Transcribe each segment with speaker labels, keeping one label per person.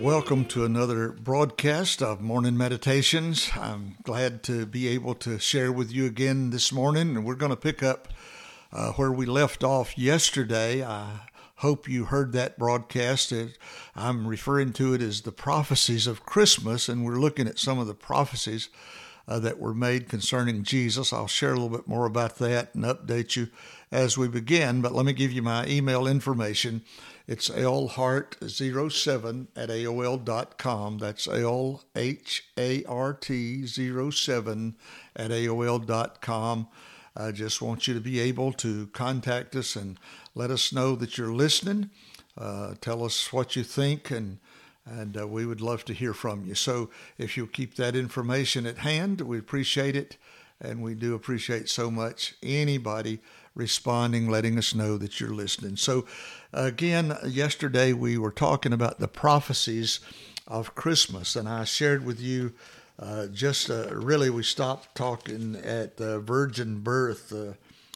Speaker 1: Welcome to another broadcast of Morning Meditations. I'm glad to be able to share with you again this morning, and we're going to pick up uh, where we left off yesterday. I hope you heard that broadcast. I'm referring to it as the prophecies of Christmas, and we're looking at some of the prophecies uh, that were made concerning Jesus. I'll share a little bit more about that and update you as we begin, but let me give you my email information. It's lhart07 at AOL.com. That's L H A R T 07 at AOL.com. I just want you to be able to contact us and let us know that you're listening. Uh, tell us what you think, and and uh, we would love to hear from you. So if you'll keep that information at hand, we appreciate it, and we do appreciate so much anybody responding, letting us know that you're listening. So again, yesterday we were talking about the prophecies of Christmas, and I shared with you. Uh, just uh, really, we stopped talking at the virgin birth uh,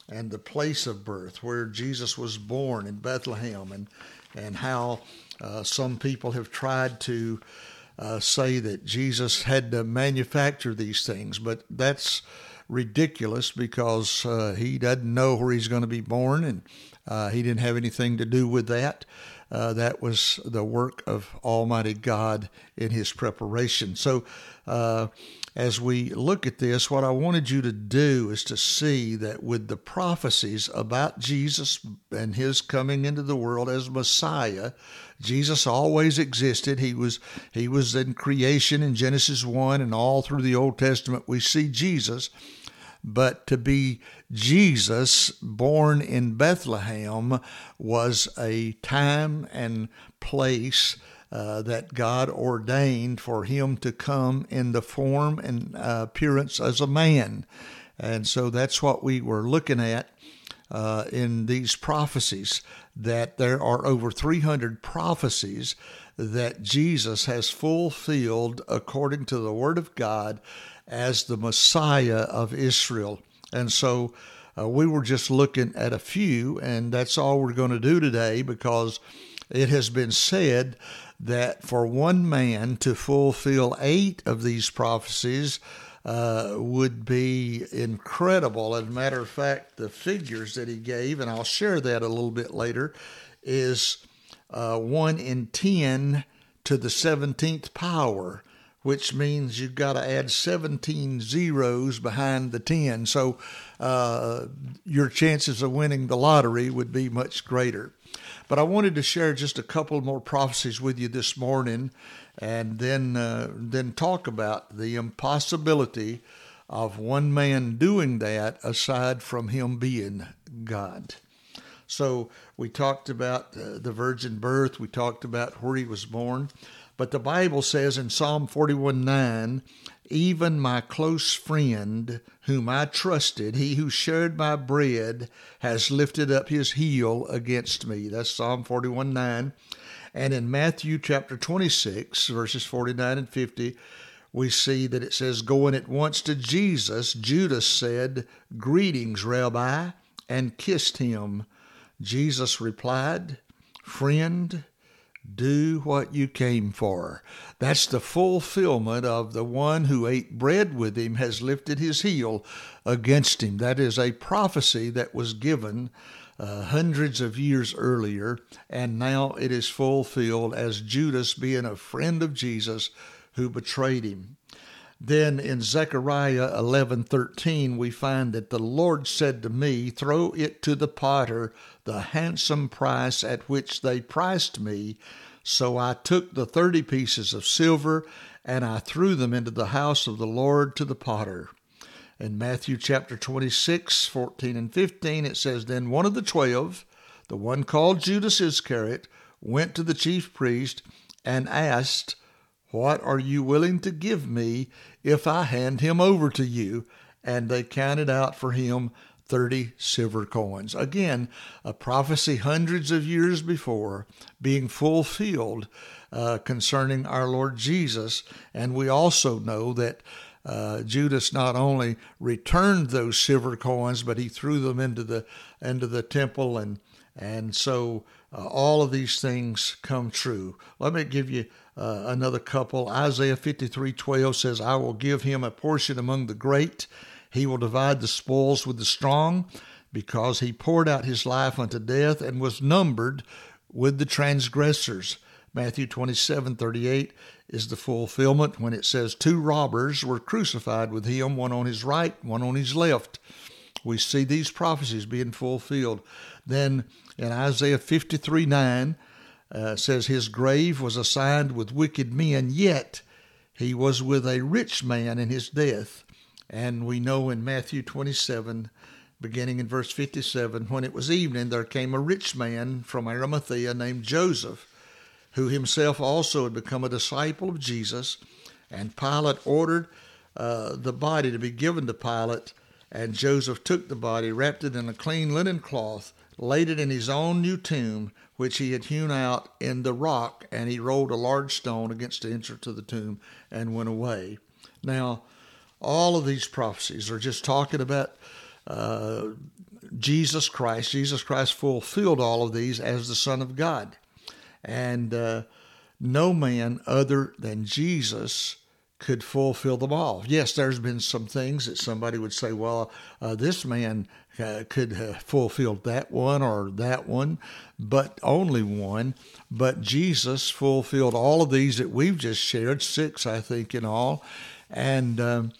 Speaker 1: and the place of birth where Jesus was born in Bethlehem, and and how uh, some people have tried to uh, say that Jesus had to manufacture these things, but that's ridiculous because he doesn't know where he's going to be born, and he didn't have anything to do with that. Uh, that was the work of Almighty God in His preparation. So, uh, as we look at this, what I wanted you to do is to see that with the prophecies about Jesus and His coming into the world as Messiah, Jesus always existed. He was He was in creation in Genesis one, and all through the Old Testament we see Jesus but to be Jesus born in Bethlehem was a time and place uh, that God ordained for him to come in the form and uh, appearance as a man. And so that's what we were looking at uh, in these prophecies that there are over 300 prophecies that Jesus has fulfilled according to the Word of God as the Messiah of Israel. And so uh, we were just looking at a few, and that's all we're going to do today because it has been said that for one man to fulfill eight of these prophecies uh, would be incredible. As a matter of fact, the figures that he gave, and I'll share that a little bit later, is uh, one in 10 to the 17th power which means you've got to add 17 zeros behind the 10. So uh, your chances of winning the lottery would be much greater. But I wanted to share just a couple more prophecies with you this morning and then, uh, then talk about the impossibility of one man doing that aside from him being God. So we talked about uh, the virgin birth, we talked about where he was born. But the Bible says in Psalm 41 9, even my close friend, whom I trusted, he who shared my bread, has lifted up his heel against me. That's Psalm 41 9. And in Matthew chapter 26, verses 49 and 50, we see that it says, Going at once to Jesus, Judas said, Greetings, Rabbi, and kissed him. Jesus replied, Friend, do what you came for. That's the fulfillment of the one who ate bread with him has lifted his heel against him. That is a prophecy that was given uh, hundreds of years earlier, and now it is fulfilled as Judas being a friend of Jesus who betrayed him. Then in Zechariah 11:13 we find that the Lord said to me, "Throw it to the potter the handsome price at which they priced me." So I took the 30 pieces of silver and I threw them into the house of the Lord to the potter. In Matthew chapter 26, 14 and 15, it says, Then one of the twelve, the one called Judas Iscariot, went to the chief priest and asked, what are you willing to give me if I hand him over to you? And they counted out for him 30 silver coins. Again, a prophecy hundreds of years before being fulfilled uh, concerning our Lord Jesus. And we also know that uh, Judas not only returned those silver coins, but he threw them into the into the temple, and and so uh, all of these things come true. Let me give you uh, another couple. Isaiah fifty three twelve says, "I will give him a portion among the great; he will divide the spoils with the strong, because he poured out his life unto death and was numbered with the transgressors." Matthew 27 38 is the fulfillment when it says, Two robbers were crucified with him, one on his right, one on his left. We see these prophecies being fulfilled. Then in Isaiah 53 9, uh, says, His grave was assigned with wicked men, yet he was with a rich man in his death. And we know in Matthew 27, beginning in verse 57, when it was evening, there came a rich man from Arimathea named Joseph who himself also had become a disciple of Jesus. And Pilate ordered uh, the body to be given to Pilate. And Joseph took the body, wrapped it in a clean linen cloth, laid it in his own new tomb, which he had hewn out in the rock, and he rolled a large stone against the entrance to the tomb and went away. Now, all of these prophecies are just talking about uh, Jesus Christ. Jesus Christ fulfilled all of these as the Son of God and uh, no man other than Jesus could fulfill them all. Yes, there's been some things that somebody would say, well, uh, this man uh, could have fulfilled that one or that one, but only one. But Jesus fulfilled all of these that we've just shared, six, I think, in all. And, um,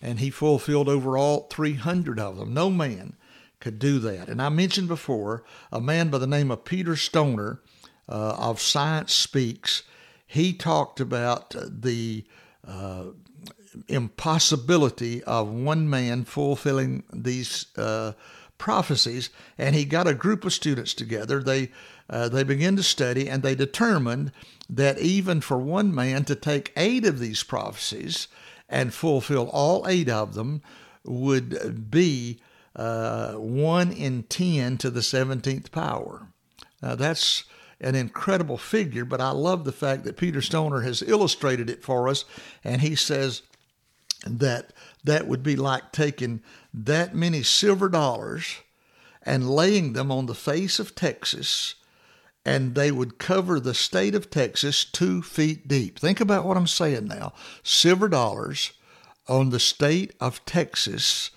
Speaker 1: and he fulfilled over all 300 of them. No man could do that. And I mentioned before a man by the name of Peter Stoner uh, of Science Speaks, he talked about the uh, impossibility of one man fulfilling these uh, prophecies, and he got a group of students together. They uh, they began to study, and they determined that even for one man to take eight of these prophecies and fulfill all eight of them would be uh, one in ten to the seventeenth power. Now that's an incredible figure, but I love the fact that Peter Stoner has illustrated it for us, and he says that that would be like taking that many silver dollars and laying them on the face of Texas, and they would cover the state of Texas two feet deep. Think about what I'm saying now. Silver dollars on the state of Texas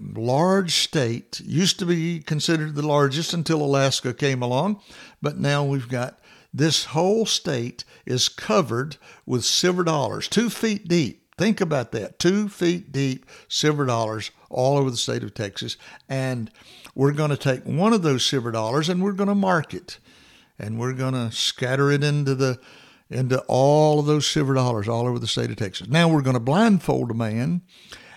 Speaker 1: large state, used to be considered the largest until Alaska came along, but now we've got this whole state is covered with silver dollars, two feet deep. Think about that two feet deep silver dollars all over the state of Texas. And we're going to take one of those silver dollars and we're going to mark it. And we're going to scatter it into the into all of those silver dollars all over the state of Texas. Now we're going to blindfold a man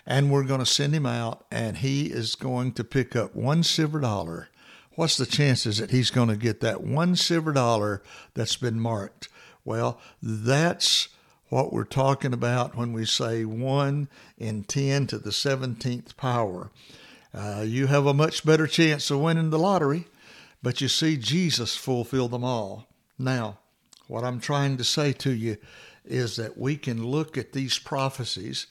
Speaker 1: and we're going to send him out, and he is going to pick up one silver dollar. What's the chances that he's going to get that one silver dollar that's been marked? Well, that's what we're talking about when we say 1 in 10 to the 17th power. Uh, you have a much better chance of winning the lottery, but you see, Jesus fulfilled them all. Now, what I'm trying to say to you is that we can look at these prophecies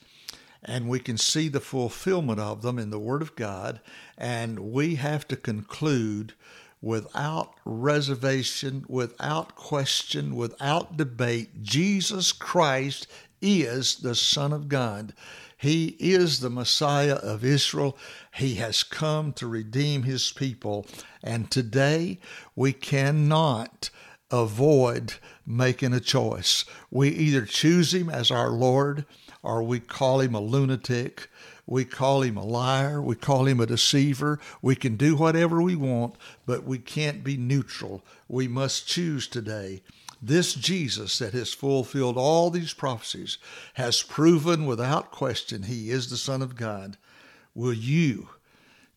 Speaker 1: and we can see the fulfillment of them in the Word of God. And we have to conclude without reservation, without question, without debate Jesus Christ is the Son of God. He is the Messiah of Israel. He has come to redeem his people. And today we cannot avoid making a choice. We either choose him as our Lord or we call him a lunatic. We call him a liar. We call him a deceiver. We can do whatever we want, but we can't be neutral. We must choose today. This Jesus that has fulfilled all these prophecies has proven without question he is the Son of God. Will you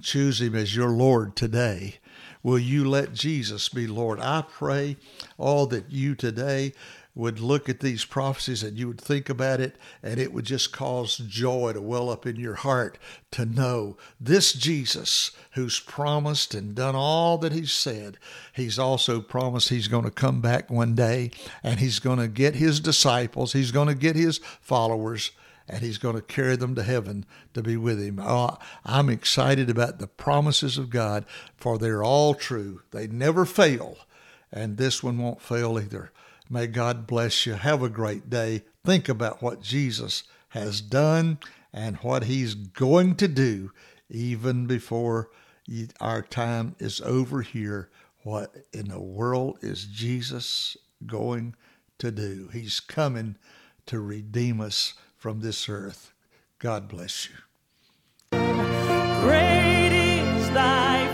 Speaker 1: choose him as your Lord today? Will you let Jesus be Lord? I pray all that you today would look at these prophecies and you would think about it, and it would just cause joy to well up in your heart to know this Jesus who's promised and done all that he's said, he's also promised he's going to come back one day and he's going to get his disciples, he's going to get his followers and he's going to carry them to heaven to be with him. Oh, I'm excited about the promises of God, for they're all true. They never fail, and this one won't fail either. May God bless you. Have a great day. Think about what Jesus has done and what he's going to do even before our time is over here. What in the world is Jesus going to do? He's coming to redeem us from this earth. God bless you.
Speaker 2: Great is thy